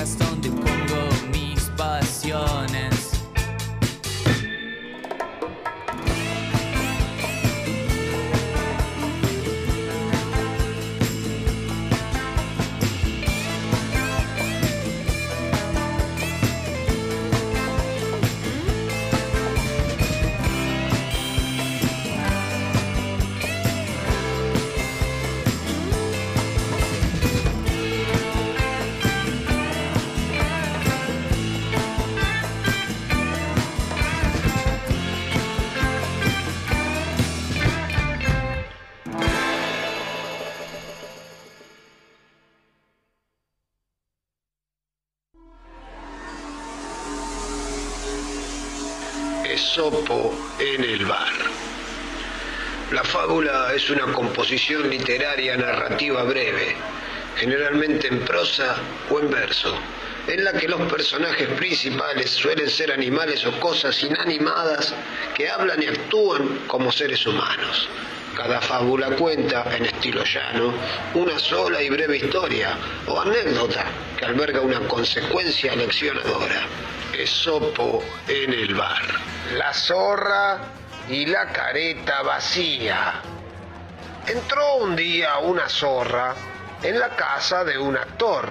Gaston es una composición literaria narrativa breve, generalmente en prosa o en verso, en la que los personajes principales suelen ser animales o cosas inanimadas que hablan y actúan como seres humanos. Cada fábula cuenta, en estilo llano, una sola y breve historia o anécdota que alberga una consecuencia leccionadora. Esopo en el bar. La zorra y la careta vacía. Entró un día una zorra en la casa de un actor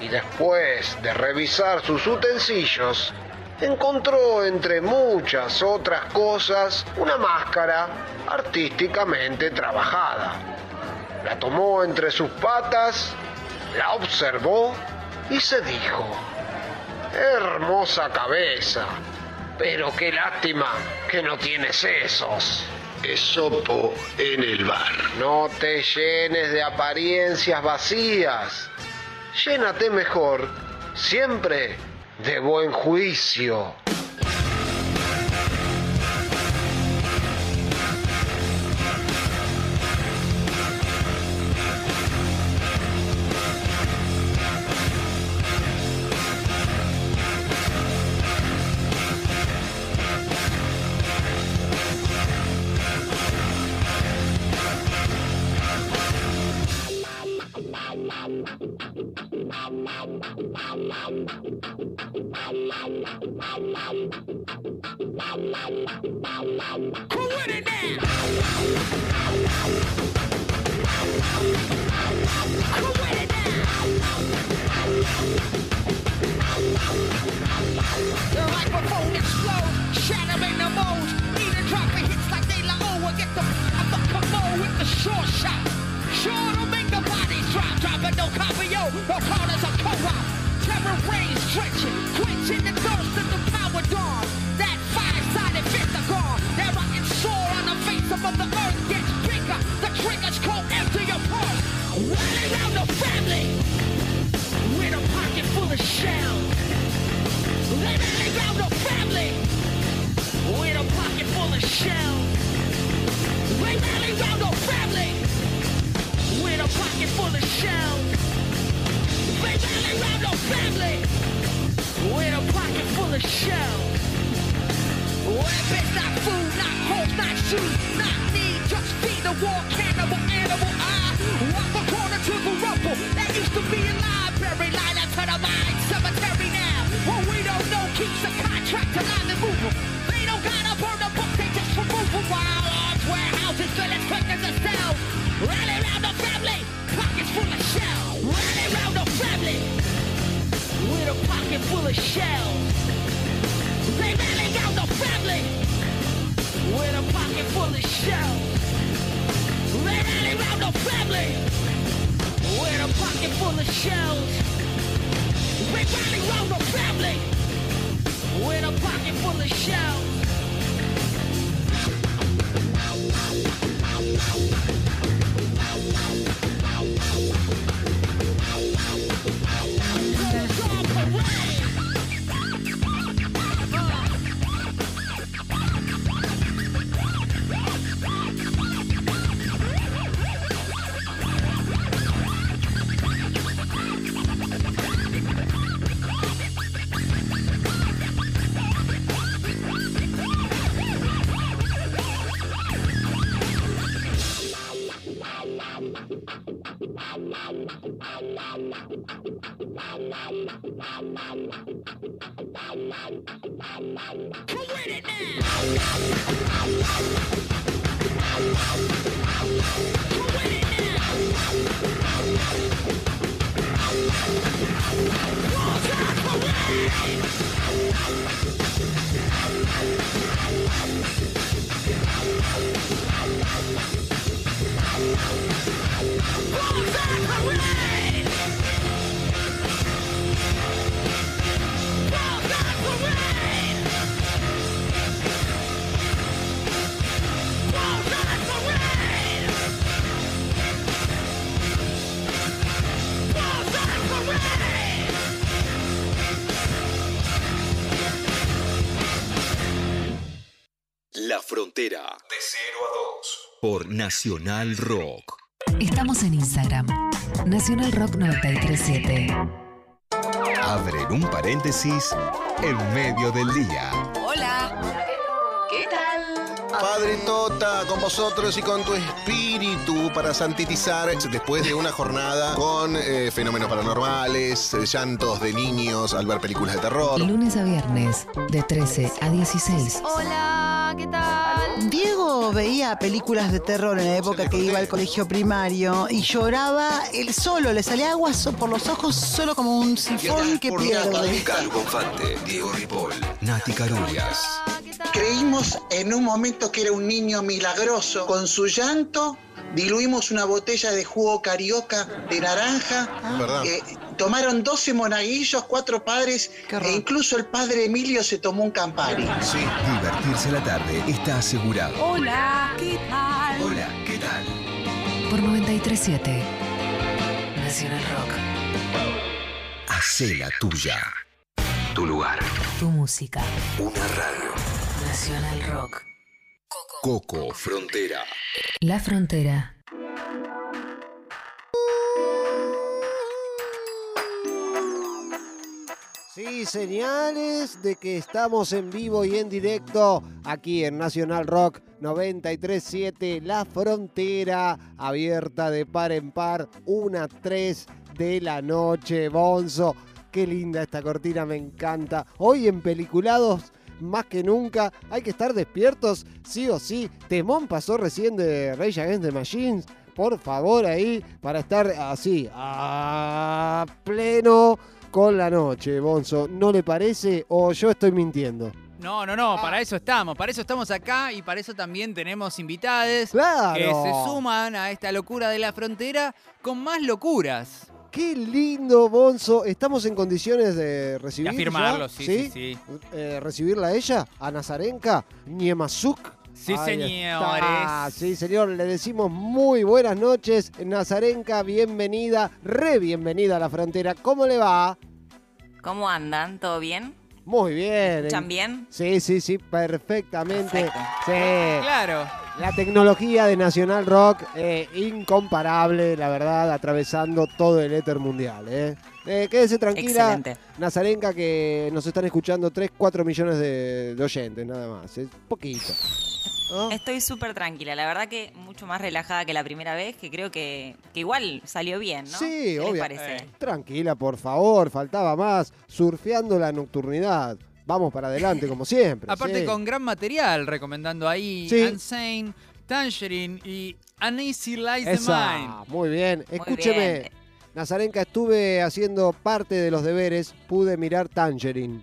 y después de revisar sus utensilios, encontró entre muchas otras cosas una máscara artísticamente trabajada. La tomó entre sus patas, la observó y se dijo, hermosa cabeza, pero qué lástima que no tiene sesos. Esopo en el bar. No te llenes de apariencias vacías. Llénate mejor, siempre, de buen juicio. Nacional Rock. Estamos en Instagram. Nacional Rock 937. Abren un paréntesis en medio del día. Hola. ¿Qué tal? Padre Tota, con vosotros y con tu espíritu para santitizar después de una jornada con eh, fenómenos paranormales, eh, llantos de niños al ver películas de terror. Lunes a viernes, de 13 a 16. Hola, ¿qué tal? Diego veía películas de terror en la época que iba al colegio primario y lloraba él solo, le salía agua por los ojos solo como un sifón que pierde. Bonfante, Diego Ripoll, Nati Carulias. Creímos en un momento que era un niño milagroso. Con su llanto diluimos una botella de jugo carioca de naranja. ¿Verdad? Eh, tomaron 12 monaguillos, cuatro padres e incluso el padre Emilio se tomó un Campari. Sí. Divertirse la tarde está asegurado. Hola, ¿qué tal? Hola, ¿qué tal? Por 937. Nacional Rock. Hacé la tuya. Tu lugar. Tu música. Una radio. Nacional Rock. Coco Frontera. La Frontera. Sí, señales de que estamos en vivo y en directo aquí en Nacional Rock 937, La Frontera, abierta de par en par, una 3 de la noche, Bonzo. Qué linda esta cortina, me encanta. Hoy en Peliculados, más que nunca, hay que estar despiertos, sí o sí. Temón pasó recién de Rage Against the Machines. Por favor, ahí, para estar así, a pleno con la noche, Bonzo. ¿No le parece o yo estoy mintiendo? No, no, no, para eso estamos, para eso estamos acá y para eso también tenemos invitades ¡Claro! que se suman a esta locura de la frontera con más locuras. ¡Qué lindo, Bonzo! ¿Estamos en condiciones de recibir De afirmarlo, sí, sí, sí. Eh, ¿Recibirla a ella? ¿A Nazarenka? ¿Niemazuk? Sí, Ahí señores. está. Sí, señor, le decimos muy buenas noches. Nazarenka, bienvenida, re bienvenida a la frontera. ¿Cómo le va? ¿Cómo andan? ¿Todo bien? Muy bien. ¿Escuchan bien? Sí, sí, sí, perfectamente. Perfecto. Sí. Claro. La tecnología de Nacional Rock, eh, incomparable, la verdad, atravesando todo el éter mundial. Eh. Eh, quédese tranquila, Excelente. Nazarenka, que nos están escuchando 3, 4 millones de, de oyentes, nada más. Es poquito. ¿No? Estoy súper tranquila, la verdad que mucho más relajada que la primera vez, que creo que, que igual salió bien, ¿no? Sí, ¿Qué les obvio. parece? Eh. Tranquila, por favor, faltaba más. Surfeando la nocturnidad. Vamos para adelante, como siempre. Aparte sí. con gran material, recomendando ahí Sí. Unsane, Tangerine y Uneasy Lies the Esa, Mind. muy bien. Muy Escúcheme, bien. Nazarenka, estuve haciendo parte de los deberes, pude mirar Tangerine.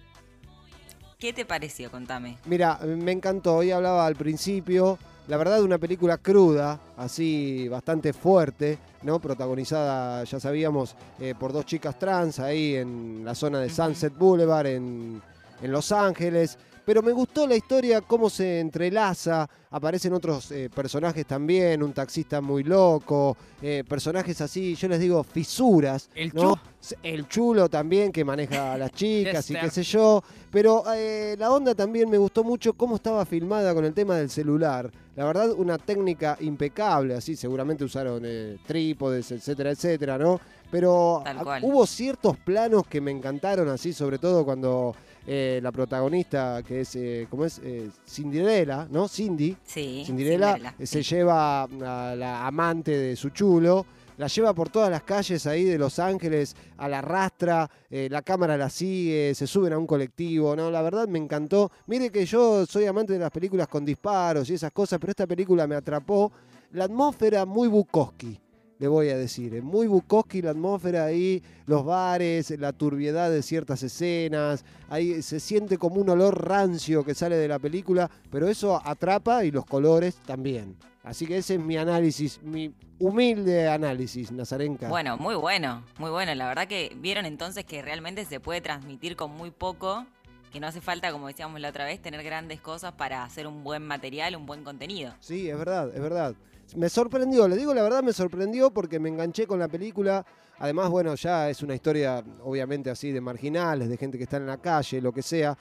¿Qué te pareció? Contame. Mira, me encantó. Hoy hablaba al principio La verdad, una película cruda, así bastante fuerte, ¿no? Protagonizada, ya sabíamos, eh, por dos chicas trans ahí en la zona de Sunset Boulevard, en, en Los Ángeles. Pero me gustó la historia, cómo se entrelaza. Aparecen otros eh, personajes también, un taxista muy loco, eh, personajes así, yo les digo, fisuras. El ¿no? chu- El chulo también, que maneja a las chicas y qué sé yo. Pero eh, la onda también me gustó mucho cómo estaba filmada con el tema del celular. La verdad, una técnica impecable, así seguramente usaron eh, trípodes, etcétera, etcétera, ¿no? Pero hubo ciertos planos que me encantaron, así, sobre todo cuando eh, la protagonista, que es, eh, ¿cómo es? Eh, Cinderella, ¿no? Cindy. Sí. Cinderella, Cinderella, eh, se lleva a la amante de su chulo, la lleva por todas las calles ahí de Los Ángeles, a la rastra, eh, la cámara la sigue, se suben a un colectivo, ¿no? La verdad me encantó. Mire que yo soy amante de las películas con disparos y esas cosas, pero esta película me atrapó. La atmósfera muy Bukowski, le voy a decir. Es muy Bukowski la atmósfera ahí, los bares, la turbiedad de ciertas escenas. Ahí se siente como un olor rancio que sale de la película, pero eso atrapa y los colores también. Así que ese es mi análisis, mi humilde análisis, Nazarenka. Bueno, muy bueno, muy bueno. La verdad que vieron entonces que realmente se puede transmitir con muy poco, que no hace falta, como decíamos la otra vez, tener grandes cosas para hacer un buen material, un buen contenido. Sí, es verdad, es verdad. Me sorprendió, le digo la verdad, me sorprendió porque me enganché con la película. Además, bueno, ya es una historia, obviamente, así de marginales, de gente que está en la calle, lo que sea.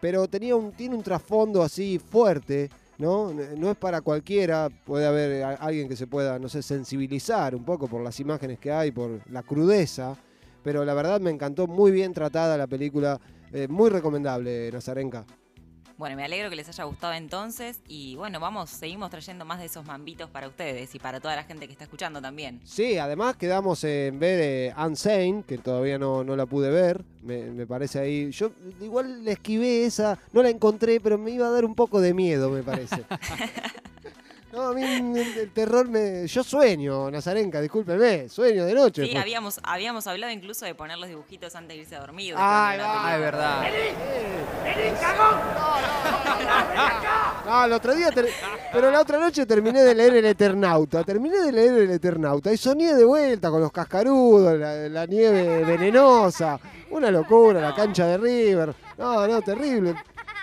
Pero tenía un, tiene un trasfondo así fuerte, ¿no? No es para cualquiera. Puede haber alguien que se pueda, no sé, sensibilizar un poco por las imágenes que hay, por la crudeza. Pero la verdad me encantó, muy bien tratada la película. eh, muy recomendable, Nazarenka. Bueno, me alegro que les haya gustado entonces y bueno, vamos, seguimos trayendo más de esos mambitos para ustedes y para toda la gente que está escuchando también. Sí, además quedamos en ver eh, Unsane, que todavía no, no la pude ver, me, me parece ahí. Yo igual le esquivé esa, no la encontré, pero me iba a dar un poco de miedo, me parece. no, a mí el, el terror me... Yo sueño, Nazarenka, discúlpeme, sueño de noche. Sí, pues. habíamos, habíamos hablado incluso de poner los dibujitos antes de irse a dormir. Ay, una Ah, es verdad. No, el otro día, ter- pero la otra noche terminé de leer El Eternauta. Terminé de leer El Eternauta y soñé de vuelta con los cascarudos, la, la nieve venenosa. Una locura, la cancha de River. No, no, terrible.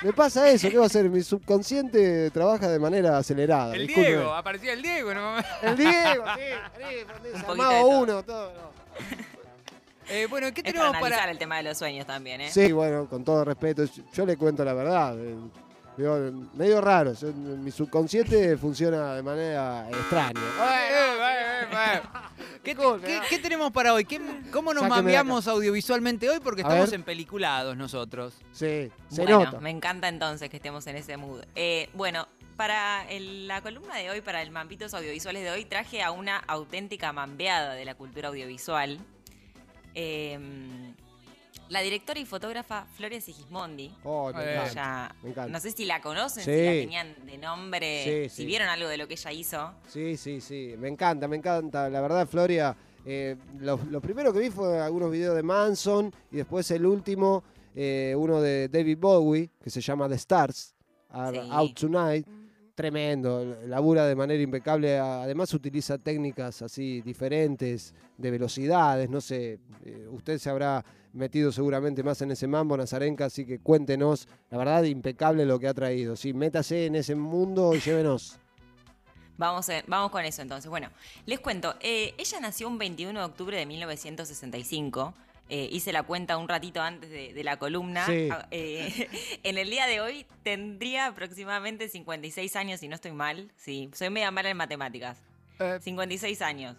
Me pasa eso, ¿qué va a ser? Mi subconsciente trabaja de manera acelerada. El discúlpeme. Diego, aparecía el Diego. ¿no? El Diego, sí, Un todo. uno, todo. no. Eh, bueno, ¿qué Es para tenemos analizar para...? el tema de los sueños también, ¿eh? Sí, bueno, con todo respeto, yo- yo le cuento la verdad. eh, digo, medio raro, yo- mi subconsciente funciona de manera extraña. Eh, eh, eh. ¿Qué, te- qué- qué tenemos para hoy? ¿Qué- ¿Cómo nos Sáqueme de audiovisualmente hoy? Porque A estamos ver. en peliculados nosotros. Sí, se bueno, nota. me encanta entonces que estemos en ese mood. Eh, bueno, para el- la columna de hoy, para el Mambitos Audiovisuales de hoy, traje a una auténtica mambeada de la cultura audiovisual. Eh, la directora y fotógrafa Floria Sigismondi. Oh, me encanta, Ella- me encanta. no sé si la conocen, Sí. si la tenían de nombre, Sí, si sí. vieron algo de lo que ella hizo. Sí, sí, sí, me encanta, me encanta. La verdad, Floria, eh, lo, lo primero que vi fue algunos videos de Manson y después el último, eh, uno de David Bowie, que se llama The Stars, Are Sí. Out Tonight. Tremendo, labura de manera impecable. Además utiliza técnicas así diferentes, de velocidades, no sé. eh, usted se habrá metido seguramente más en ese mambo, Nazarenka, así que cuéntenos. La verdad, impecable lo que ha traído. Sí, métase en ese mundo y llévenos. Vamos, a- vamos con eso entonces. Bueno, les cuento. eh, ella nació un 21 de octubre de 1965. Eh, hice la cuenta un ratito antes de, de la columna. Sí. Ah, eh, en el día de hoy tendría aproximadamente 56 años, si no estoy mal. Sí, soy media mala en matemáticas. Eh, 56 años.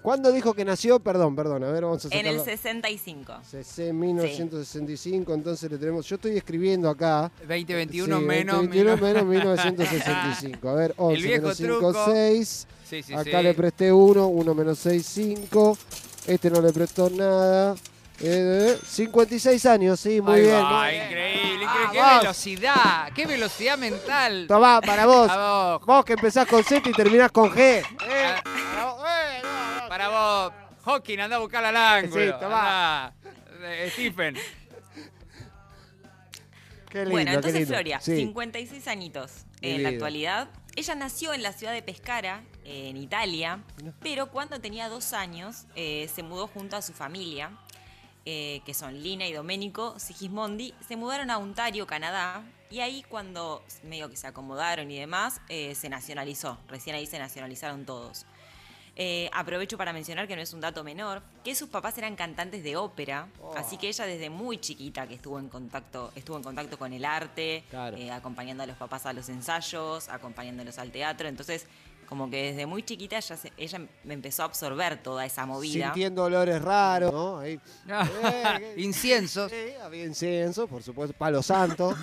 ¿Cuándo dijo que nació? Perdón, perdón, a ver, vamos a En el sacarlo. 65. CC 1965, entonces le tenemos. Yo estoy escribiendo acá. 2021 Sí, menos... 21 mil- menos 1965. A ver, 11 viejo menos 5, truco. 6. Sí, sí, Acá sí. le presté 1, 1 menos 6, 5. Este no le prestó nada. Eh, 56 años, sí, muy Ahí bien. va, muy bien. increíble, Ah, increíble. Qué vos. velocidad, qué velocidad mental. Tomá, para vos. Vos, Vos que empezás con Z y terminás con G. Eh, para vos, eh, no, no. para vos. Hawking, anda a buscar al ángulo. Sí, tomá. Andá. Eh, Stephen. Qué lindo, bueno, qué entonces lindo. Floria, Sí. 56 añitos en la actualidad. ella nació en la ciudad de Pescara, eh, en Italia, pero cuando tenía dos años eh, se mudó junto a su familia, eh, que son Lina y Domenico Sigismondi, se mudaron a Ontario, Canadá, y ahí cuando medio que se acomodaron y demás, eh, se nacionalizó, recién ahí se nacionalizaron todos. Eh, aprovecho para mencionar que no es un dato menor, que sus papás eran cantantes de ópera, así que ella desde muy chiquita que estuvo en contacto, estuvo en contacto con el arte, Claro. eh, acompañando a los papás a los ensayos, acompañándolos al teatro, entonces como que desde muy chiquita ella, se- ella me empezó a absorber toda esa movida. Sintiendo olores raros, ¿no? Ahí. Eh, Inciensos. Sí, había incienso, por supuesto, palo santo.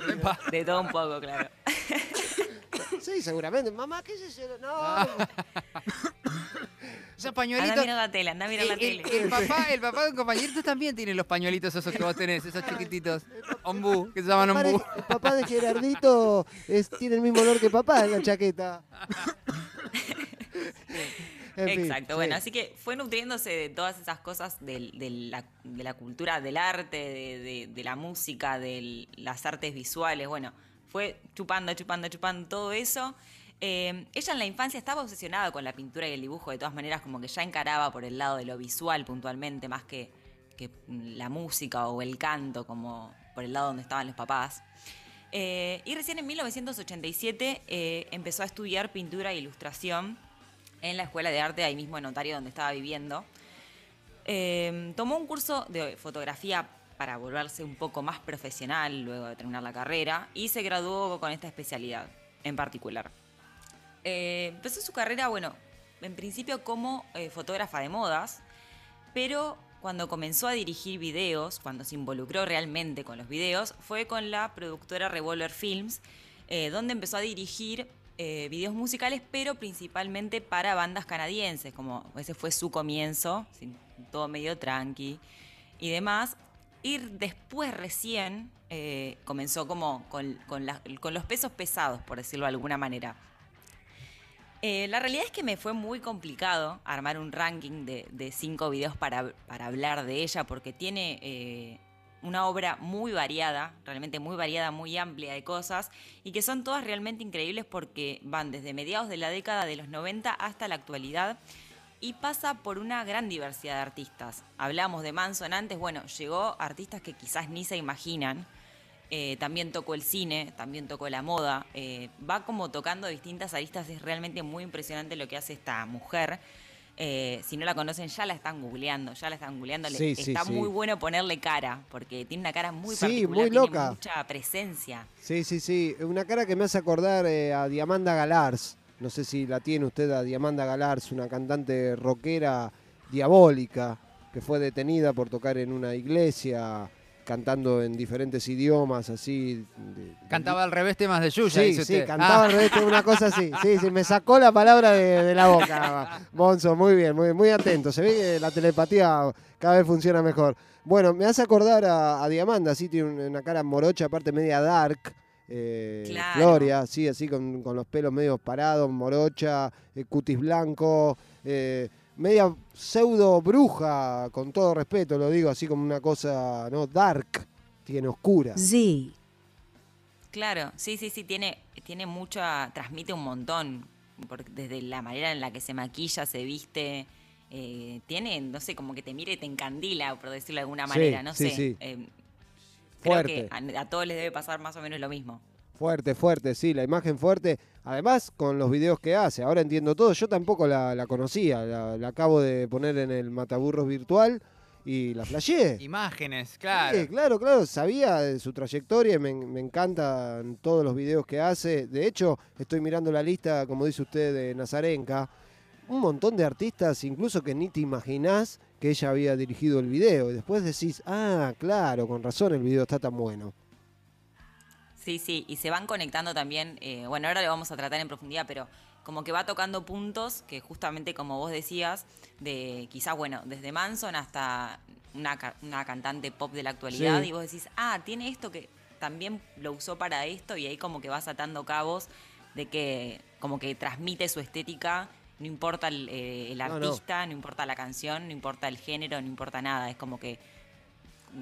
De todo un poco, claro. Sí, seguramente. Mamá, ¿qué es eso? No. Esos Anda a pañuelitos. mirar la tele, anda a mirar la El, tele. el- el papá, el papá de un compañerito también tiene los pañuelitos esos que vos tenés, esos chiquititos. Ombú, que se llaman de- ombú. el papá de Gerardito es- tiene el mismo olor que papá en la chaqueta. En fin, Exacto, sí. bueno, así que fue nutriéndose de todas esas cosas de, la, de la cultura del arte, de, de- de la música, de las artes visuales, bueno, fue chupando, chupando, chupando todo eso. Eh, ella en la infancia estaba obsesionada con la pintura y el dibujo, de todas maneras como que ya encaraba por el lado de lo visual puntualmente, más que, la música o el canto, como por el lado donde estaban los papás. Eh, y recién en 1987 eh, empezó a estudiar pintura e ilustración en la Escuela de Arte, ahí mismo en Ontario, donde estaba viviendo. Tomó un curso de fotografía para volverse un poco más profesional luego de terminar la carrera y se graduó con esta especialidad en particular. Eh, empezó su carrera, bueno, en principio como eh, fotógrafa de modas, pero cuando comenzó a dirigir videos, cuando se involucró realmente con los videos, fue con la productora Revolver Films, eh, donde empezó a dirigir videos musicales, pero principalmente para bandas canadienses, como ese fue su comienzo, todo medio tranqui y demás. Y después recién comenzó como con, con los pesos pesados, por decirlo de alguna manera. Eh, la realidad es que me fue muy complicado armar un ranking de, cinco videos para, para hablar de ella, porque tiene eh, una obra muy variada, realmente muy variada, muy amplia de cosas, y que son todas realmente increíbles porque van desde mediados de la década de los 90 hasta la actualidad y pasa por una gran diversidad de artistas. Hablamos de Manson antes, bueno, llegó artistas que quizás ni se imaginan. Eh, también tocó el cine, también tocó la moda. eh, va como tocando distintas aristas. Es realmente muy impresionante lo que hace esta mujer. Eh, si no la conocen, ya la están googleando, ya la están googleando. Le- Sí, sí, Está sí. muy bueno ponerle cara, porque tiene una cara muy particular, muy tiene loca. mucha presencia. Sí, sí, sí. Una cara que me hace acordar eh, a Diamanda Galars. No sé si la tiene usted a Diamanda Galars, una cantante rockera diabólica que fue detenida por tocar en una iglesia cantando en diferentes idiomas, así. de- Cantaba al revés temas de Yuya, Sí, dice sí, usted. cantaba Ah. al revés, una cosa así. Sí, sí, me sacó la palabra de, de la boca. Monzo, muy bien, muy, muy atento. Se ve que la telepatía cada vez funciona mejor. Bueno, me hace acordar a, a Diamanda, sí, tiene un- una cara morocha, aparte media dark. eh, Claro. Gloria, sí, así con, con los pelos medio parados, morocha, eh, cutis blanco, eh, media pseudo bruja, con todo respeto, lo digo así como una cosa, ¿no? Dark, tiene oscura. Z. Claro, sí, sí, sí, tiene, tiene mucha, transmite un montón, porque desde la manera en la que se maquilla, se viste, eh, tiene, no sé, como que te mira y te encandila, por decirlo de alguna Sí, manera, no sí, sé. sí. eh, creo Fuerte. que a, a todos les debe pasar más o menos lo mismo. Fuerte, fuerte, sí, la imagen fuerte. Además, con los videos que hace, ahora entiendo todo. Yo tampoco la, la conocía, la, la acabo de poner en el mataburros virtual y la flasheé. Imágenes, claro. Sí, claro, claro, sabía de su trayectoria, y me, me encantan todos los videos que hace. De hecho, estoy mirando la lista, como dice usted, de Nazarenka. Un montón de artistas, incluso que ni te imaginás que ella había dirigido el video. Y después decís, ah, claro, con razón el video está tan bueno. Sí, sí, y se van conectando también, eh, bueno, ahora lo vamos a tratar en profundidad, pero como que va tocando puntos que justamente como vos decías, de quizás, bueno, desde Manson hasta una, una cantante pop de la actualidad, Sí. y vos decís, ah, tiene esto que también lo usó para esto, y ahí como que vas atando cabos de que como que transmite su estética, no importa el, eh, el No, no. artista, no importa la canción, no importa el género, no importa nada, es como que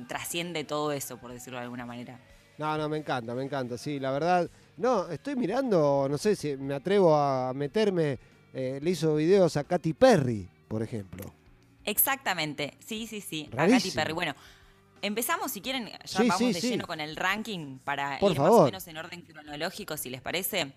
trasciende todo eso, por decirlo de alguna manera. No, no, me encanta, me encanta, sí, la verdad. No, estoy mirando, no sé si me atrevo a meterme, eh, le hizo videos a Katy Perry, por ejemplo. Exactamente, sí, sí, sí. A. Katy Perry. Bueno, empezamos, si quieren, ya Sí, vamos sí, de sí. lleno con el ranking para Por ir más favor. o menos en orden cronológico, si les parece.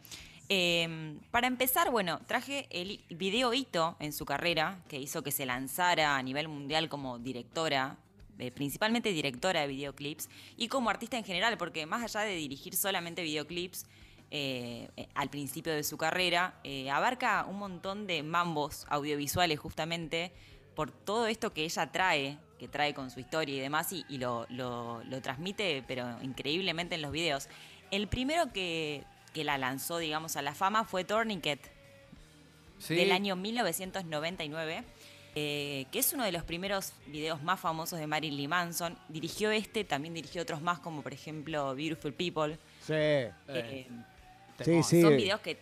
Eh, para empezar, bueno, traje el video hito en su carrera que hizo que se lanzara a nivel mundial como directora, eh, principalmente directora de videoclips y como artista en general, porque más allá de dirigir solamente videoclips, eh, eh, al principio de su carrera, eh, abarca un montón de mambos audiovisuales justamente por todo esto que ella trae, que trae con su historia y demás, y, y lo, lo- lo transmite, pero increíblemente en los videos. El primero que, que la lanzó, digamos, a la fama fue Tourniquet, Sí. del año 1999, eh, que es uno de los primeros videos más famosos de Marilyn Manson. Dirigió este, también dirigió otros más, como por ejemplo Beautiful People. Sí. Eh, Sí, sí. Son videos que.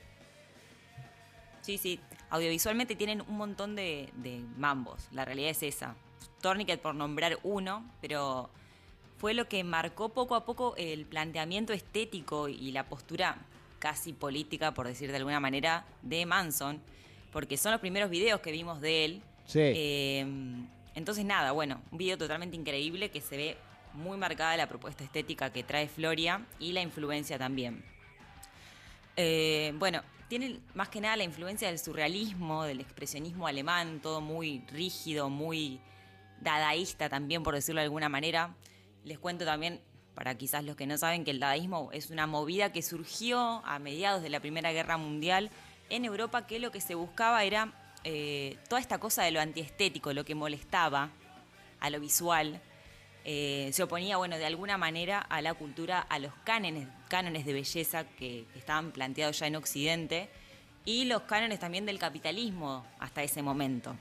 Sí, sí. Audiovisualmente tienen un montón de, de mambos. La realidad es esa. Tourniquet por nombrar uno, pero fue lo que marcó poco a poco el planteamiento estético y la postura casi política, por decir de alguna manera, de Manson, porque son los primeros videos que vimos de él. Sí. Eh, entonces, nada, bueno, un video totalmente increíble que se ve muy marcada la propuesta estética que trae Floria y la influencia también. Eh, bueno, tiene más que nada la influencia del surrealismo, del expresionismo alemán, todo muy rígido, muy dadaísta también, por decirlo de alguna manera. Les cuento también, para quizás los que no saben, que el dadaísmo es una movida que surgió a mediados de la Primera Guerra Mundial en Europa, que lo que se buscaba era eh, toda esta cosa de lo antiestético, lo que molestaba a lo visual. Eh, se oponía, bueno, de alguna manera a la cultura, a los cánones, cánones de belleza que, que estaban planteados ya en Occidente y los cánones también del capitalismo hasta ese momento.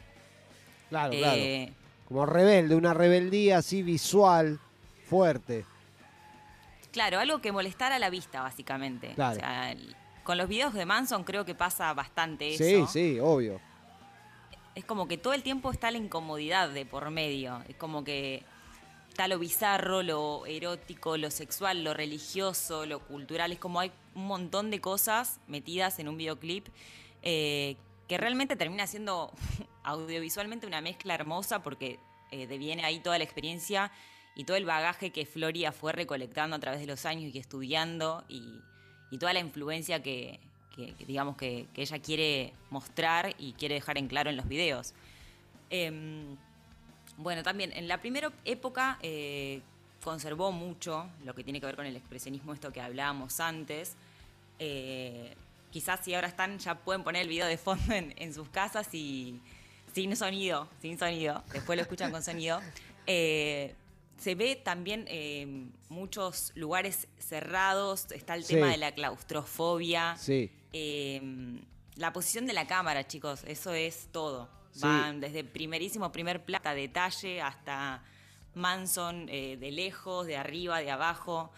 Claro, Eh, claro. Como rebelde, una rebeldía así visual, fuerte. Claro, algo que molestara a la vista, básicamente. Claro. O sea, con los videos de Manson creo que pasa bastante Sí, eso. sí, obvio. Es como que todo el tiempo está la incomodidad de por medio. Es como que está lo bizarro, lo erótico, lo sexual, lo religioso, lo cultural. Es como hay un montón de cosas metidas en un videoclip eh, que realmente termina siendo audiovisualmente una mezcla hermosa porque eh, deviene ahí toda la experiencia y todo el bagaje que Floria fue recolectando a través de los años y estudiando y, y toda la influencia que, que- que digamos que, que ella quiere mostrar y quiere dejar en claro en los videos. Em, bueno, también en la primera época eh, conservó mucho lo que tiene que ver con el expresionismo, esto que hablábamos antes. Eh, quizás si ahora están, ya pueden poner el video de fondo en, en sus casas y sin sonido, sin sonido. Después lo escuchan con sonido. Eh, se ve también eh, muchos lugares cerrados, está el Sí. tema de la claustrofobia. Sí. Eh, la posición de la cámara, chicos, eso es todo. Sí. Van desde primerísimo primer plata, detalle, hasta Manson eh, de lejos, de arriba, de abajo.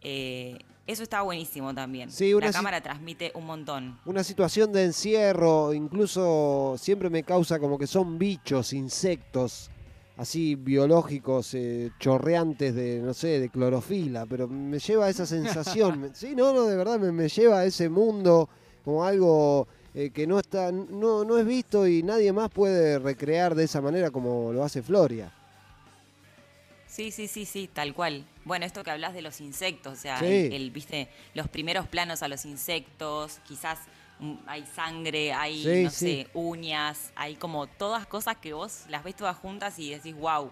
Eh, eso está buenísimo también. Sí, una la cámara transmite un montón. Una situación de encierro, incluso siempre me causa como que son bichos, insectos, así biológicos, eh, chorreantes de, no sé, de clorofila, pero me lleva a esa sensación. Sí, no, no, de verdad me, me lleva a ese mundo como algo eh, que no está, no, no es visto y nadie más puede recrear de esa manera como lo hace Floria. Sí, sí, sí, sí, tal cual. Bueno, esto que hablas de los insectos, o sea, Sí. el, el, viste, los primeros planos a los insectos, quizás hay sangre, hay, Sí, no sí. sé, uñas, hay como todas cosas que vos las ves todas juntas y decís, wow.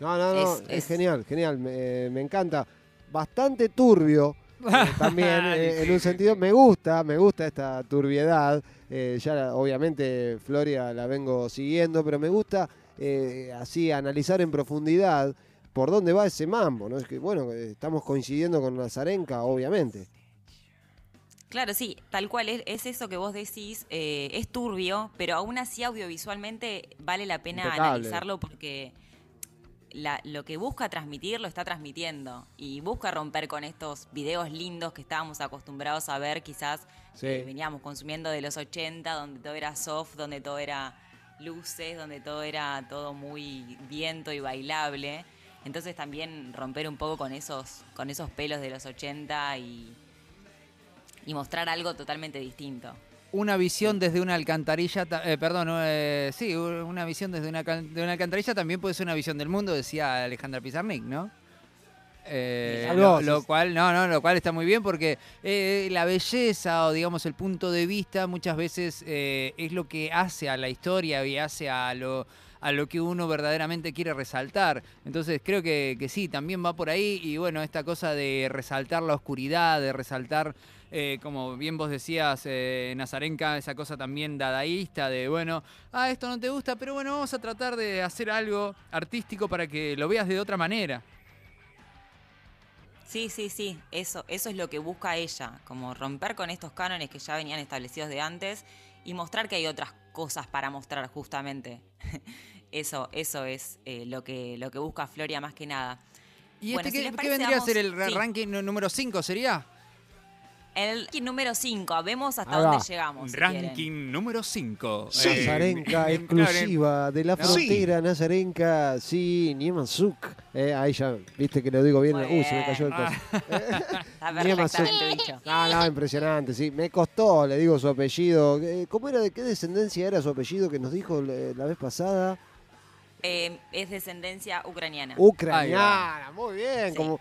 No, no, no, Es- es, es- genial, genial, me, me encanta. Bastante turbio eh, también, eh, en un sentido, me gusta, me gusta esta turbiedad. eh, ya obviamente Floria la vengo siguiendo, pero me gusta eh, así analizar en profundidad por dónde va ese mambo, ¿no? Es que, bueno, eh, estamos coincidiendo con Nazarenka, obviamente. Claro, sí, tal cual, es, es eso que vos decís, eh, es turbio, pero aún así audiovisualmente vale la pena Impecable. analizarlo porque la- lo que busca transmitir lo está transmitiendo y busca romper con estos videos lindos que estábamos acostumbrados a ver, quizás Sí. eh, veníamos consumiendo de los 80, donde todo era soft, donde todo era luces, donde todo era todo muy viento y bailable. Entonces también romper un poco con esos, con esos pelos de los 80 y, y mostrar algo totalmente distinto. Una visión desde una alcantarilla, ta- eh, perdón, eh, sí, una visión desde una, cal- de una alcantarilla también puede ser una visión del mundo, decía Alejandra Pizarnik, ¿no? Eh, lo, cual, no, no, lo cual está muy bien porque eh, la belleza o digamos el punto de vista muchas veces eh, es lo que hace a la historia y hace a lo, a lo que uno verdaderamente quiere resaltar. Entonces creo que, que sí, también va por ahí y bueno, esta cosa de resaltar la oscuridad, de resaltar, eh, como bien vos decías, eh, Nazarenka, esa cosa también dadaísta de, bueno, ah, esto no te gusta, pero bueno, vamos a tratar de hacer algo artístico para que lo veas de otra manera. Sí, sí, sí, eso, eso es lo que busca ella, como romper con estos cánones que ya venían establecidos de antes y mostrar que hay otras cosas para mostrar justamente. Eso, eso es eh, lo, que, lo que busca Floria más que nada. ¿Y Bueno, este si qué, vendría a ser el sí. ranking número 5? ¿Sería? El ranking número 5, vemos hasta dónde llegamos. si quieren. Ranking número 5. Sí. Nazarenka, exclusiva de la Sí. frontera Nazarenka, sí, Niemansuk. Eh, ahí ya, viste que lo digo bien. Muy Uy, se me cayó el coso. Dicho. No, no, impresionante, sí. Me costó, le digo su apellido. Eh, ¿Cómo era? ¿De qué descendencia era su apellido que nos dijo eh, la vez pasada? Eh, es descendencia ucraniana. Ucraniana, muy bien. Sí. Como,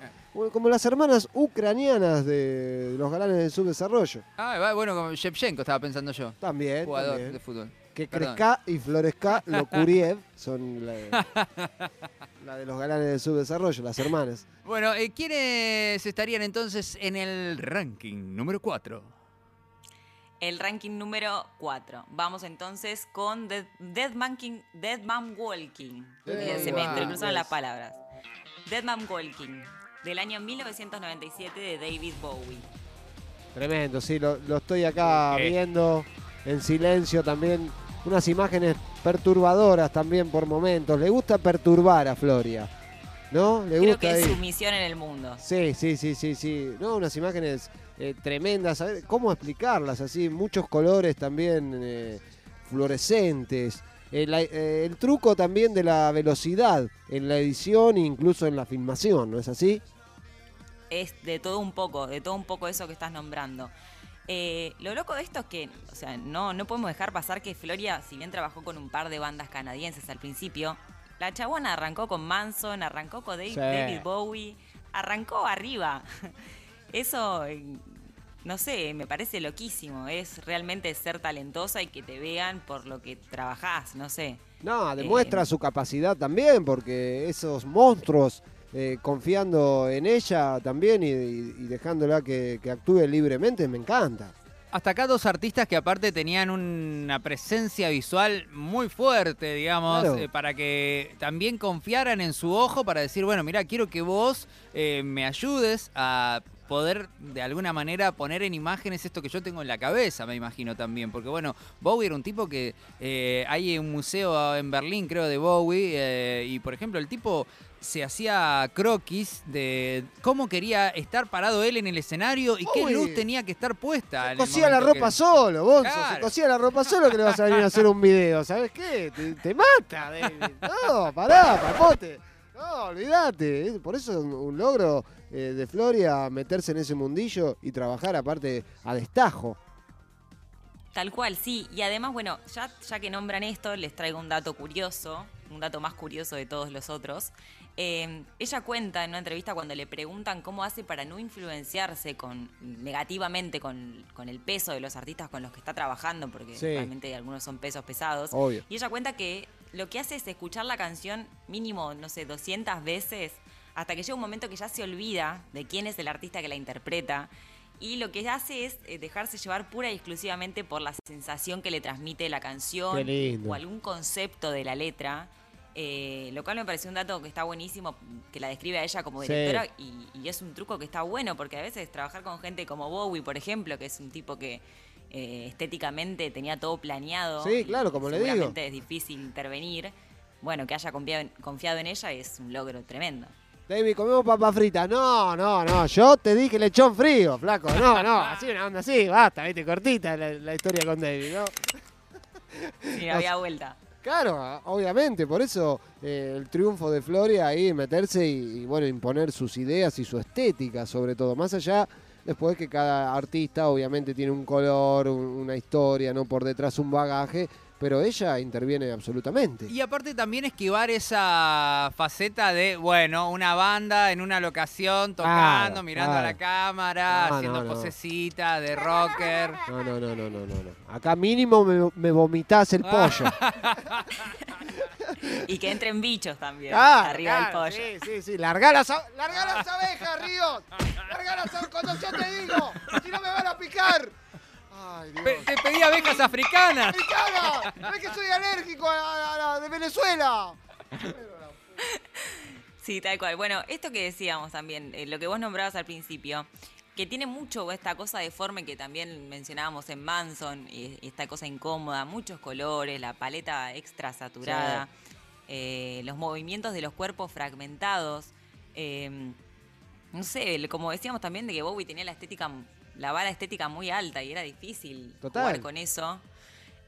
como las hermanas ucranianas de los galanes del subdesarrollo. Ah, bueno, como Shevchenko estaba pensando yo. También, Jugador también. de fútbol. Que Perdón. Crezca y Florezca Lokuriev son la, la de los galanes del subdesarrollo, las hermanas. Bueno, eh, ¿quiénes estarían entonces en el ranking número 4? El ranking número 4. Vamos entonces con Dead, Dead Man, King- Dead Man Walking. Eh, Se me wow. entrecruzaron las palabras. Dead Man Walking, del año 1997 de David Bowie. Tremendo, sí, lo, lo estoy acá viendo en silencio también. Unas imágenes perturbadoras también por momentos. Le gusta perturbar a Floria, ¿no? Le Creo gusta que es ahí. su misión en el mundo. Sí, sí, sí, sí, sí. No, unas imágenes eh, tremendas. A ver, ¿Cómo explicarlas así? Muchos colores también eh, fluorescentes. Eh, eh, el truco también de la velocidad en la edición e incluso en la filmación, ¿no es así? Es de todo un poco, de todo un poco eso que estás nombrando. Eh, lo loco de esto es que, o sea, no, no podemos dejar pasar que Floria, si bien trabajó con un par de bandas canadienses al principio, la chabona arrancó con Manson, arrancó con Sí. David Bowie, arrancó arriba. Eso, no sé, me parece loquísimo. Es realmente ser talentosa y que te vean por lo que trabajás, no sé. No, demuestra Eh, su capacidad también, porque esos monstruos eh, confiando en ella también y, y- y dejándola que, que actúe libremente, me encanta. Hasta acá dos artistas que aparte tenían una presencia visual muy fuerte, digamos, Claro. eh, para que también confiaran en su ojo para decir, bueno, mira, quiero que vos eh, me ayudes a poder de alguna manera poner en imágenes esto que yo tengo en la cabeza, me imagino también. Porque bueno, Bowie era un tipo que eh, hay un museo en Berlín, creo, de Bowie, eh, y por ejemplo el tipo se hacía croquis de cómo quería estar parado él en el escenario y qué luz tenía que estar puesta. Cosía la ropa que- solo, Bonzo, se cosía la ropa solo que le vas a venir a hacer un video, ¿sabes qué? Te, te mata, David. No, pará, papote. No, olvídate. Por eso es un, un logro eh, de Floria meterse en ese mundillo y trabajar aparte a destajo. Tal cual, sí. Y además, bueno, ya, ya que nombran esto, les traigo un dato curioso, un dato más curioso de todos los otros. Eh, ella cuenta en una entrevista cuando le preguntan cómo hace para no influenciarse con, negativamente con, con el peso de los artistas con los que está trabajando, porque Sí. realmente algunos son pesos pesados. Obvio. Y ella cuenta que lo que hace es escuchar la canción mínimo, no sé, 200 veces, hasta que llega un momento que ya se olvida de quién es el artista que la interpreta. Y lo que hace es eh, dejarse llevar pura y exclusivamente por la sensación que le transmite la canción o algún concepto de la letra. eh, lo cual me pareció un dato que está buenísimo, que la describe a ella como Sí. directora y, y es un truco que está bueno, porque a veces trabajar con gente como Bowie, por ejemplo, que es un tipo que eh, estéticamente tenía todo planeado. Sí, claro, como le digo. es difícil intervenir. Bueno, que haya confiado en, confiado en ella es un logro tremendo. David, comemos papa frita. No, no, no. Yo te dije lechón frío, flaco. No, no. Así una onda así, basta, viste, cortita la, la historia con David, ¿no? Sí, había vuelta. Claro, obviamente, por eso eh, el triunfo de Floria ahí, meterse y, y, bueno, imponer sus ideas y su estética sobre todo. Más allá, después que cada artista obviamente tiene un color, un- una historia, no por detrás un bagaje, pero ella interviene absolutamente. Y aparte también esquivar esa faceta de, bueno, una banda en una locación, tocando, Claro, mirando a la cámara, No, haciendo no, no. posecita de rocker. No, no, no, no, no, no. no. Acá mínimo me, me vomitás el pollo. Y que entren bichos también Ah, arriba del pollo. Sí, sí, sí. Larga las, a- larga las abejas, Ríos. Larga las abejas cuando yo te digo. Si no me van a picar. Ay, Dios. Pe- te pedí abejas africanas. ¡Africana! ¡No es que soy alérgico a la, a la de Venezuela! Sí, tal cual. Bueno, esto que decíamos también, eh, lo que vos nombrabas al principio, que tiene mucho esta cosa deforme que también mencionábamos en Manson, y esta cosa incómoda, muchos colores, la paleta extra saturada, eh, los movimientos de los cuerpos fragmentados. eh, no sé, el- como decíamos también de que Bowie tenía la estética, la vara estética muy alta y era difícil Total. jugar con eso.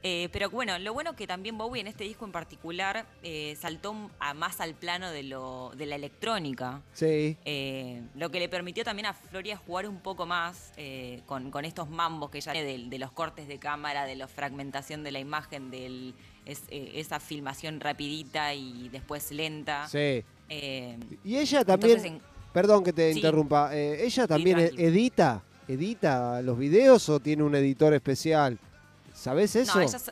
Eh, pero bueno, lo bueno que también Bowie en este disco en particular eh, saltó a más al plano de, lo, de la electrónica. Sí. Eh, lo que le permitió también a Floria jugar un poco más con, con estos mambos que ya tiene de, de los cortes de cámara, de la fragmentación de la imagen, de esa filmación rapidita y después lenta. Sí. Y ella también, entonces, en- perdón que te Sí. interrumpa, ella también edita, edita los videos o tiene un editor especial. ¿Sabes eso? No, ella es,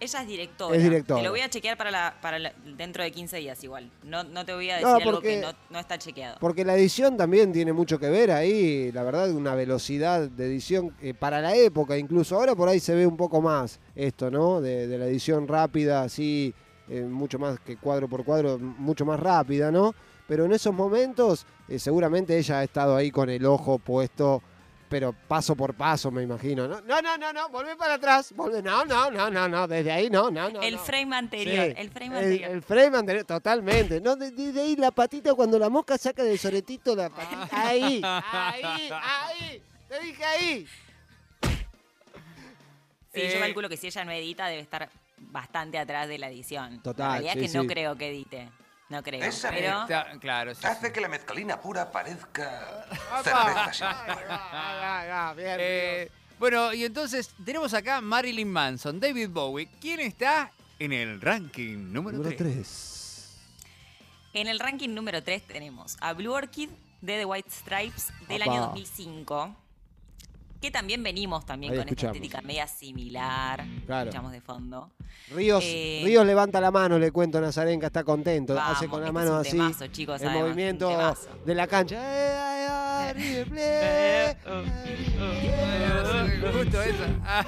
ella es directora. Es directora. Te lo voy a chequear para, la, para la- dentro de 15 días igual. No, no te voy a decir No, algo que no, no está chequeado. Porque la edición también tiene mucho que ver ahí, la verdad, una velocidad de edición eh, para la época incluso. Ahora por ahí se ve un poco más esto, ¿no? De, de la edición rápida, así, eh, mucho más que cuadro por cuadro, mucho más rápida, ¿no? Pero en esos momentos eh, seguramente ella ha estado ahí con el ojo puesto, pero paso por paso, me imagino. No, no, no, no, no volvé para atrás, volvé, no, no, no, no, no, desde ahí no, no, no. el no. frame anterior, Sí, el frame anterior. el frame anterior, totalmente. No, de, de- ahí la patita cuando la mosca saca del soretito la patita. Ahí, ahí, ahí. Te dije ahí. Sí, Eh, yo calculo que si ella no edita debe estar bastante atrás de la edición. Total, La realidad sí, es que no creo que edite. No creo. Esa pero Está- claro, sí, Hace que la mezcalina pura parezca Apa. cerveza Eh, bueno, y entonces tenemos acá Marilyn Manson, David Bowie. ¿Quién está en el ranking número, Número 3? 3. en el ranking número 3 tenemos a Blue Orchid de The White Stripes del año 2005. Que también venimos también Ahí con escuchamos. esta estética media similar. Claro. Escuchamos de fondo. Ríos, Eh, Ríos levanta la mano, le cuento a Nazarenka, está contento. Vamos, hace con la este mano es un así. temazo, chicos, el además, movimiento de la cancha. Eh, esa.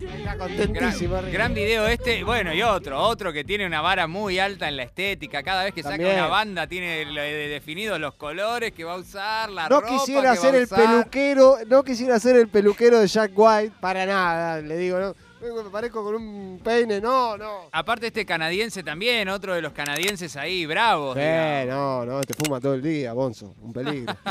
Está Gran, contentísimo. Gran video este, bueno, y otro, otro que tiene una vara muy alta en la estética. Cada vez que saca También. una banda tiene lo- de- definidos los colores que va a usar, la No ropa quisiera ser el peluquero, no quisiera ser el peluquero de Jack White para nada, le digo, no, me parezco con un peine, no, no. Aparte este canadiense también, otro de los canadienses ahí, bravos. Sí, digamos. no, no, te fuma todo el día, Bonzo, un peligro.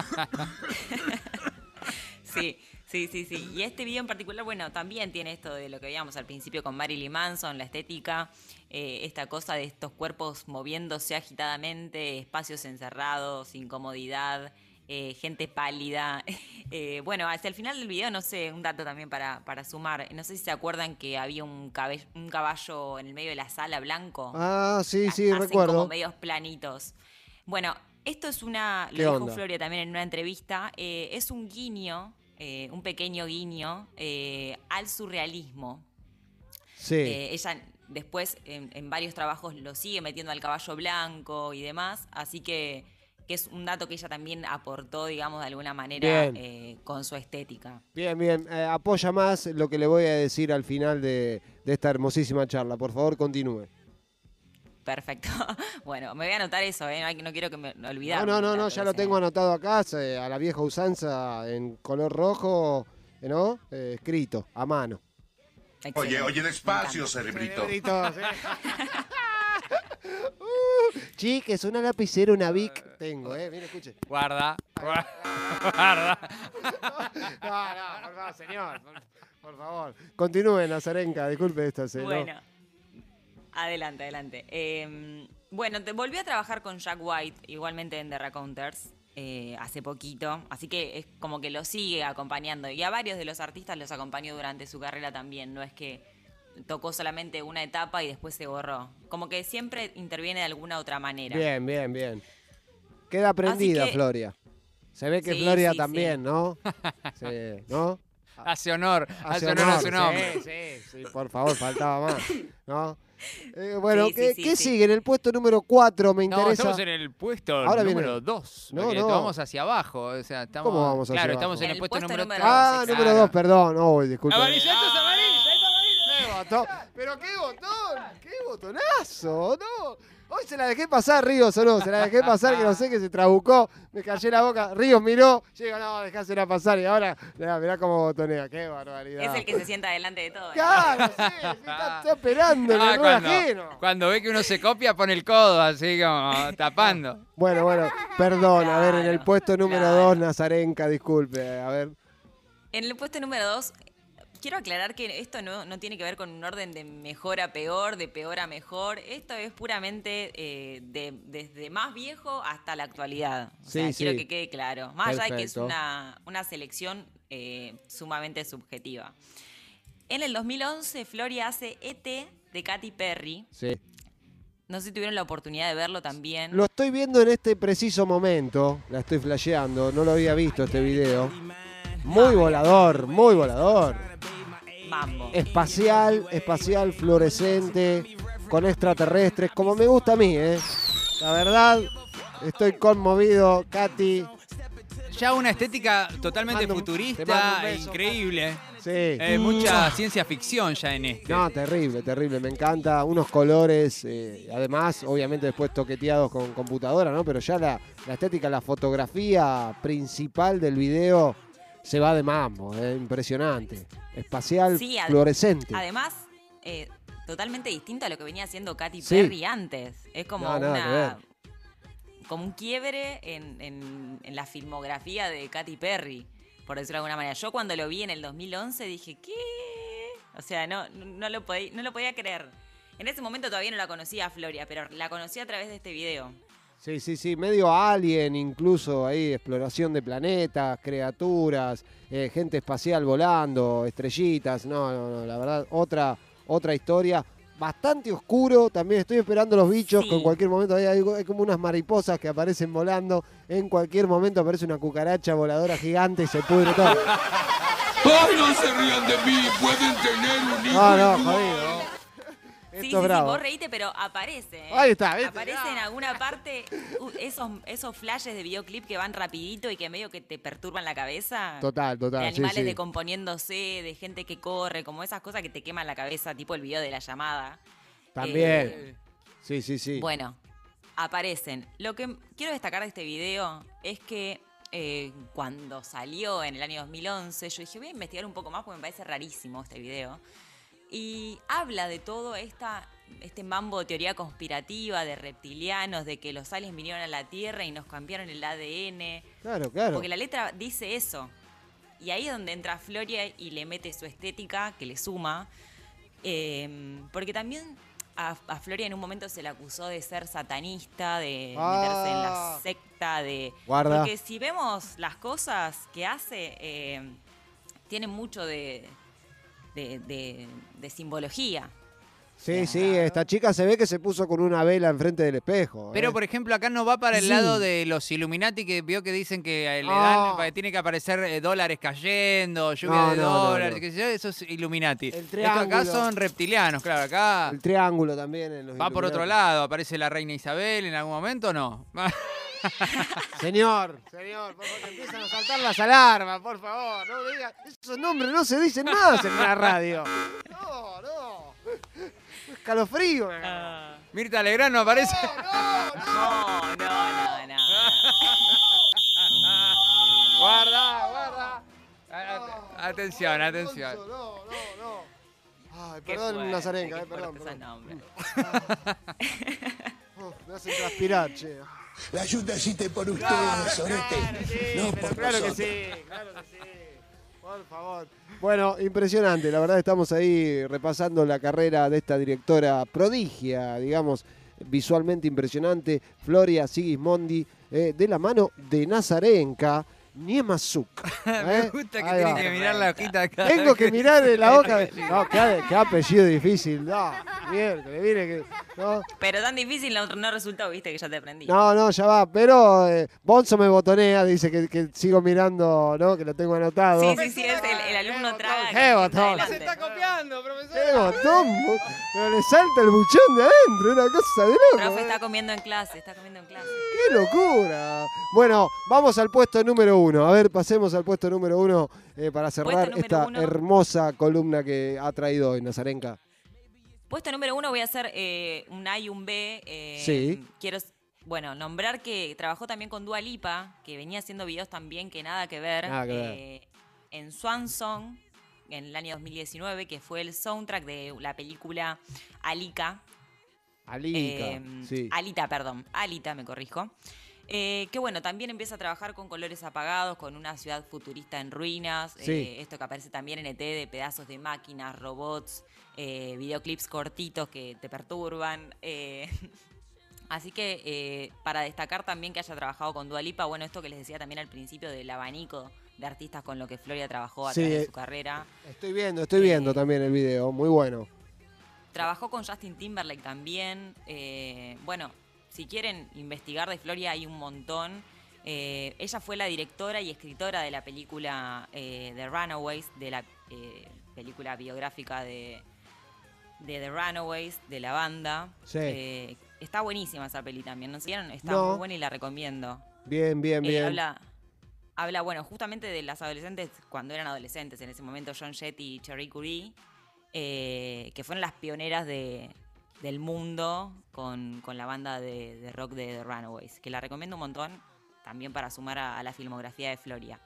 Sí, sí, sí, sí. Y este video en particular, bueno, también tiene esto de lo que veíamos al principio con Marilyn Manson, la estética, eh, esta cosa de estos cuerpos moviéndose agitadamente, espacios encerrados, incomodidad, eh, gente pálida. Eh, bueno, hacia el final del video, no sé, un dato también para, para sumar. No sé si se acuerdan que había un, un caballo en el medio de la sala blanco. Ah, sí, sí, Hacen recuerdo. como medios planitos. Bueno, esto es una, ¿Qué lo dijo onda? Floria también en una entrevista, eh, es un guiño, un pequeño guiño al surrealismo. Sí. Ella después en, en varios trabajos lo sigue metiendo al caballo blanco y demás, así que, que es un dato que ella también aportó, digamos, de alguna manera eh, con su estética. Bien, bien, eh, apoya más lo que le voy a decir al final de, de esta hermosísima charla. Por favor, continúe. Perfecto. bueno, me voy a anotar eso, ¿eh? no, quiero que me No, olvidar. no, no, no, ya lo tengo anotado acá, a la vieja usanza en color rojo, eh, ¿no? Eh, escrito, a mano. Oye, oye, despacio, cerebrito. Cerebrito, sí. Uh, Chiques, una lapicera, una Vic tengo, ¿eh? Mire, escuche. Guarda, guarda. No, no, por favor, señor. Por, Por favor, continúe, Nazarenka, disculpe esto. se- ¿no? Bueno, adelante, adelante. Eh, bueno, te volví a trabajar con Jack White, igualmente en The Raconteurs, eh, hace poquito. Así que es como que lo sigue acompañando. Y a varios de los artistas los acompañó durante su carrera también. No es que tocó solamente una etapa y después se borró. Como que siempre interviene de alguna otra manera. Bien, bien, bien. Queda prendida, que- Floria. Se ve que Sí, Floria sí, también, ¿no? Sí, ¿no? Hace honor, hace, Hace honor, a su nombre. Sí, sí, sí, por favor, faltaba más. ¿no? Eh, bueno, Sí, ¿qué, sí, sí, qué sí. sigue? En el puesto número 4 me No, interesa. estamos en el puesto Ahora número 2. No, no. Vamos hacia abajo. O sea, estamos, ¿Cómo vamos hacia Claro, abajo? estamos en el, el puesto, puesto número número 3. Ah, número 2, perdón. Uy, disculpe. Amarillito es amarillo. ¡Qué botón! ¡Pero qué botón! ¡Qué botonazo! ¡No! Hoy se la dejé pasar, Ríos, ¿o no? Se la dejé pasar, que no sé, que se trabucó. Me callé la boca. Ríos miró. Llega, no, dejásela pasar. Y ahora, mirá, mirá cómo botonea. ¡Qué barbaridad! Es el que se sienta delante de todo. ¿eh? Claro, sí, está, está esperando Ah, el cuando, ajeno. cuando ve que uno se copia, pone el codo así como tapando. Bueno, bueno, perdón. A ver, en el Claro, puesto número claro. 2, Nazarenka, disculpe. A ver. En el puesto número 2, quiero aclarar que esto no, no tiene que ver con un orden de mejor a peor, de peor a mejor. Esto es puramente eh, de- desde más viejo hasta la actualidad. O sea, Sí, quiero sí. que quede claro. Más allá de que es una, una selección eh, sumamente subjetiva. En el 2011, Floria hace ET de Katy Perry. Sí. No sé si tuvieron la oportunidad de verlo también. Lo estoy viendo en este preciso momento. La estoy flasheando. No lo había visto este video. Muy volador, muy volador. Mambo. Espacial, espacial, fluorescente, con extraterrestres, como me gusta a mí, ¿eh? La verdad, estoy conmovido, Katy. Ya una estética totalmente Mando futurista, beso, increíble. Sí. Eh, mucha ciencia ficción ya en este. No, terrible, terrible, me encanta. Unos colores, eh, además, obviamente después toqueteados con computadora, ¿no? Pero ya la, la estética, la fotografía principal del video se va de mambo, eh, impresionante. Espacial, Sí, fluorescente. Además, eh, totalmente distinto a lo que venía haciendo Katy Sí. Perry antes. Es como No, una. Como un quiebre en, en- en la filmografía de Katy Perry, por decirlo de alguna manera. Yo cuando lo vi en el 2011 dije, ¿qué? O sea, no, no, lo, podía, no lo podía creer. En ese momento todavía no la conocía a Floria, pero la conocí a través de este video. Sí, sí, sí, medio alien incluso ahí, exploración de planetas, criaturas, eh, gente espacial volando, estrellitas, no, no, no, la verdad, otra, otra historia. Bastante oscuro, también estoy esperando los bichos, Sí. que en cualquier momento hay, algo- hay como unas mariposas que aparecen volando, en cualquier momento aparece una cucaracha voladora gigante y se pudre todo. ¡Ay, no se rían de mí! Pueden tener un hijo. No, no, jodido. Sí, Esto sí, es bravo. sí, vos reíte, pero aparece. ¿eh? Ahí está, ¿viste? Aparece en alguna parte uh, esos, esos flashes de videoclip que van rapidito y que medio que te perturban la cabeza. Total, total, De sí, animales sí. decomponiéndose, de gente que corre, como esas cosas que te queman la cabeza, tipo el video de la llamada. También. Eh, Sí, sí, sí. Bueno, aparecen. Lo que quiero destacar de este video es que eh, cuando salió en el año 2011, yo dije, voy a investigar un poco más porque me parece rarísimo este video. Y habla de todo esta, este mambo de teoría conspirativa, de reptilianos, de que los aliens vinieron a la Tierra y nos cambiaron el ADN. Claro, claro. Porque la letra dice eso. Y ahí es donde entra Floria y le mete su estética, que le suma. Eh, porque también a, a Floria en un momento se le acusó de ser satanista, de meterse en la Ah. secta, de... Guarda. Porque si vemos las cosas que hace, eh, tiene mucho de, de, de- de simbología. Sí, sí, esta chica se ve que se puso con una vela enfrente del espejo. Pero, ¿eh? por ejemplo, acá no va para el Sí. lado de los Illuminati que vio que dicen que le Ah. dan, que tiene que aparecer eh, dólares cayendo, lluvia No, de no, dólares, no. eso es Illuminati. Esto triángulo. acá son reptilianos, claro, acá El triángulo también en los va por otro lado, aparece la reina Isabel en algún momento o no. Señor, señor, por favor, empiezan a saltar las alarmas, por favor. No diga, esos nombres no se dicen más en la radio. No, no. Escalofrío. Mirta Legrand no aparece. No, no, no, no. guarda, guarda. Atención, atención. No, no, no. Ay, perdón, fuerte, Nazarenka, qué eh, perdón. ese nombre. Oh, me hacen transpirar, che. La ayuda existe por ustedes, Claro, sorete. claro, sí, no pero por claro que nosotros. sí, claro que sí. Por favor. Bueno, impresionante. La verdad estamos ahí repasando la carrera de esta directora prodigia, digamos, visualmente impresionante, Floria Sigismondi, eh, de la mano de Nazarenka. Niemazuk. Me ¿eh? gusta que Ahí tiene que mirar la hojita acá. Tengo que mirar en la hoja. No, qué, qué apellido difícil. No, miércoles, mire que. No, Pero tan difícil no, no resultó, viste, que ya te aprendí. no, no, ya va. Pero eh, Bonzo me botonea, dice que, que sigo mirando, ¿no? Que lo tengo anotado. Sí, sí, sí, es el, el alumno traga. ¡Qué botón! Se está copiando, profesor. ¡Qué botón! Pero le salta el buchón de adentro, una cosa de loco. Profe ¿eh? está comiendo en clase, está comiendo en clase. ¡Qué locura! Bueno, vamos al puesto número uno. A ver, pasemos al puesto número uno eh, para cerrar esta uno. hermosa columna que ha traído hoy Nazarenka. Puesto número uno voy a hacer eh, un A y un B. eh, Sí. Quiero, bueno, nombrar que trabajó también con Dua Lipa, que venía haciendo videos también que nada que ver. Nada que ver. eh, en Swan Song, en el año 2019, que fue el soundtrack de la película Alika. Alika, Eh, sí. Alita, perdón. Alita, me corrijo. Eh, que bueno, también empieza a trabajar con colores apagados, con una ciudad futurista en ruinas. Sí. eh, esto que aparece también en ET de pedazos de máquinas, robots, eh, videoclips cortitos que te perturban. Así que para destacar también que haya trabajado con Dualipa, bueno, esto que les decía también al principio del abanico de artistas con lo que Floria trabajó a Sí, través de su carrera. Estoy viendo, estoy viendo también el video, muy bueno. Trabajó con Justin Timberlake también. bueno, si quieren investigar de Floria hay un montón. Eh, ella fue la directora y escritora de la película eh, The Runaways, de la eh, película biográfica de, de The Runaways, de la banda. Sí. Eh, está buenísima esa peli también, ¿no se vieron? Está No. muy buena y la recomiendo. Bien, bien, bien. habla, habla, bueno, justamente de las adolescentes, cuando eran adolescentes en ese momento, John Jett y Cherry Curie, que fueron las pioneras de, del mundo con, con la banda de, de rock de The Runaways, que la recomiendo un montón también para sumar a, a la filmografía de Floria.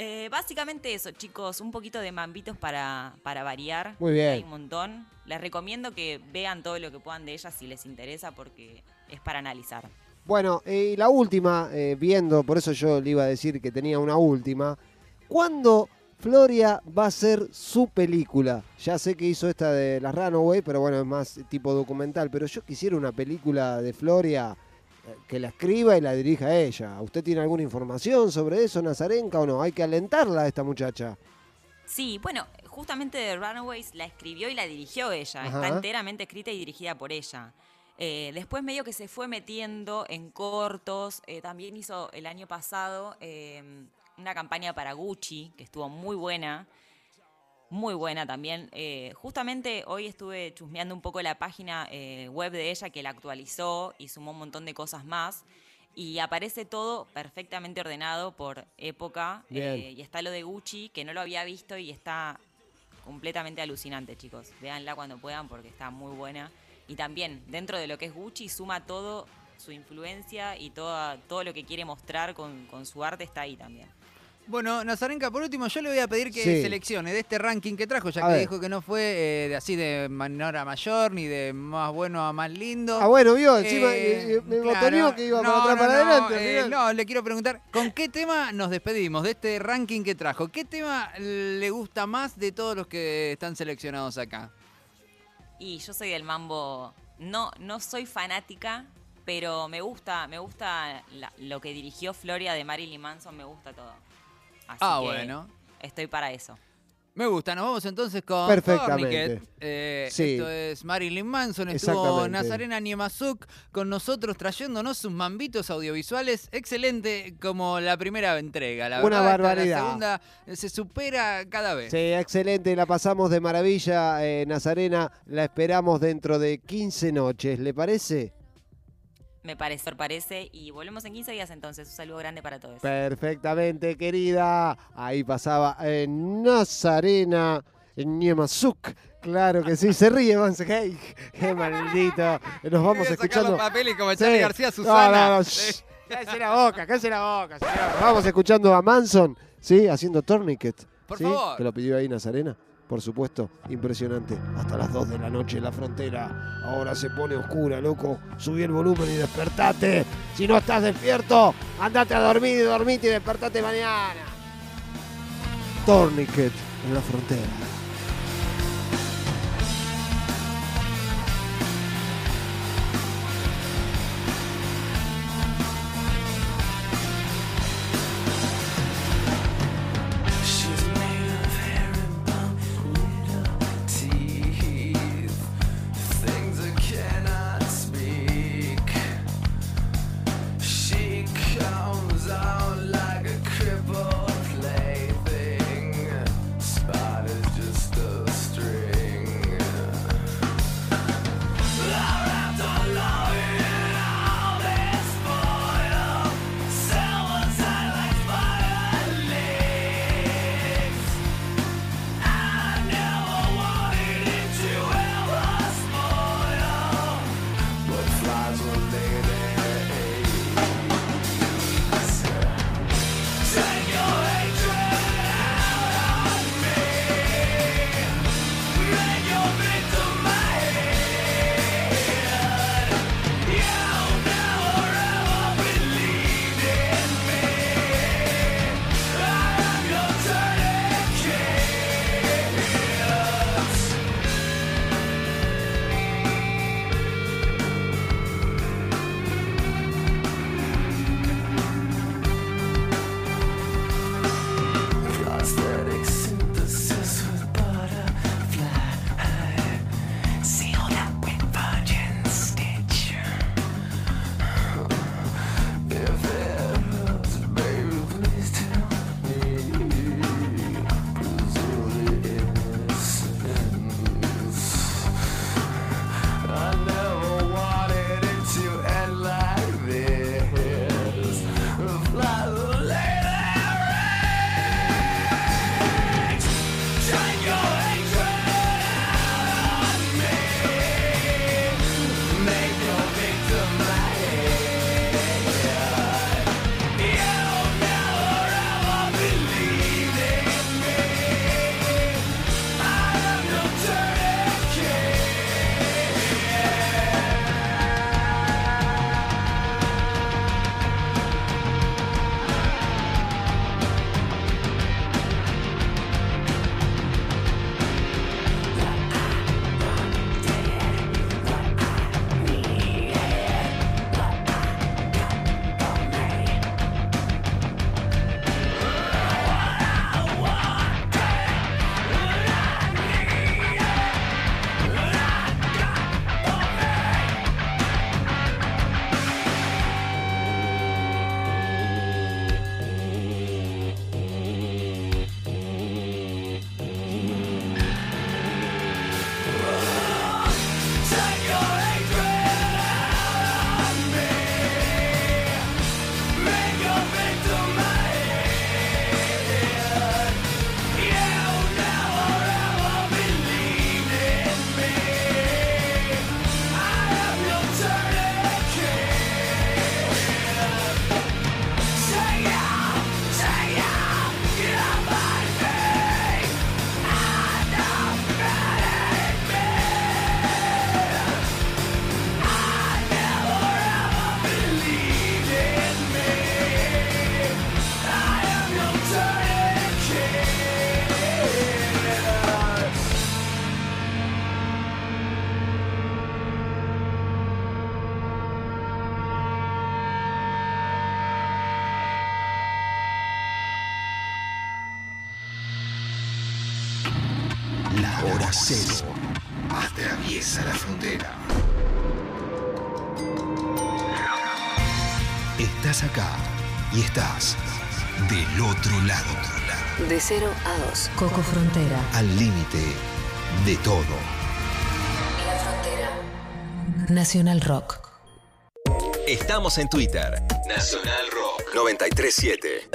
Eh, básicamente eso, chicos, un poquito de mambitos para, para variar. Muy bien. Hay un montón. Les recomiendo que vean todo lo que puedan de ella si les interesa porque es para analizar. Bueno, eh, y la última, eh, viendo, por eso yo le iba a decir que tenía una última. ¿Cuándo Floria va a hacer su película? Ya sé que hizo esta de las Runaway, pero bueno, es más tipo documental. Pero yo quisiera una película de Floria eh, que la escriba y la dirija ella. ¿Usted tiene alguna información sobre eso, Nazarenka, o no? Hay que alentarla a esta muchacha. Sí, bueno, justamente The Runaways la escribió y la dirigió ella. Ajá. Está enteramente escrita y dirigida por ella. Eh, después medio que se fue metiendo en cortos. eh, también hizo el año pasado eh, una campaña para Gucci, que estuvo muy buena. Muy buena también. Eh, justamente hoy estuve chusmeando un poco la página eh, web de ella que la actualizó y sumó un montón de cosas más. Y aparece todo perfectamente ordenado por época. Eh, y está lo de Gucci, que no lo había visto y está completamente alucinante, chicos. Véanla cuando puedan porque está muy buena. Y también, dentro de lo que es Gucci, suma todo su influencia y toda, todo lo que quiere mostrar con, con su arte está ahí también. Bueno, Nazarenka, por último, yo le voy a pedir que Sí. seleccione de este ranking que trajo, ya A que ver. dijo que no fue eh, de así de menor a mayor, ni de más bueno a más lindo. Ah, bueno, vio, encima Eh, eh, eh, me claro, que iba para no, atrás, no, para no, adelante. eh, no, le quiero preguntar, ¿con qué tema nos despedimos de este ranking que trajo? ¿Qué tema le gusta más de todos los que están seleccionados acá? Y yo soy del mambo, no, no soy fanática, pero me gusta, me gusta la- lo que dirigió Floria de Marilyn Manson, me gusta todo. Así Ah, que bueno. Estoy para eso. Me gusta, nos vamos entonces con Perfectamente. Eh, Sí. Esto es Marilyn Manson, estuvo. Nazarena Niemazuk con nosotros trayéndonos sus mambitos audiovisuales. Excelente como la primera entrega, la Una verdad. barbaridad. La segunda eh, se supera cada vez. Sí, excelente, la pasamos de maravilla, eh, Nazarena, la esperamos dentro de 15 noches, ¿le parece? Me parece, me parece. Y volvemos en 15 días entonces. Un saludo grande para todos. Perfectamente, querida. Ahí pasaba eh, Nazarena Niemazuk. Claro que sí, se ríe, Vance. Hey, qué maldito. Nos vamos sacar escuchando. los papeles como Sí. Charlie García Susana. no, no. Cállese la boca, cállese la boca, señor. Vamos escuchando a Manson, ¿sí? Haciendo Tourniquet. Por ¿sí? favor. Que lo pidió ahí Nazarena por supuesto, impresionante. Hasta las 2 de la noche en la frontera. Ahora se pone oscura, loco. Subí el volumen y despertate. Si no estás despierto, andate a dormir y dormite y despertate mañana. Tourniquet en la frontera. acero atraviesa la frontera. Estás acá y estás del otro lado. De cero a dos, Coco Frontera. Al límite de todo. La frontera. Nacional Rock. Estamos en Twitter. Nacional Rock 937.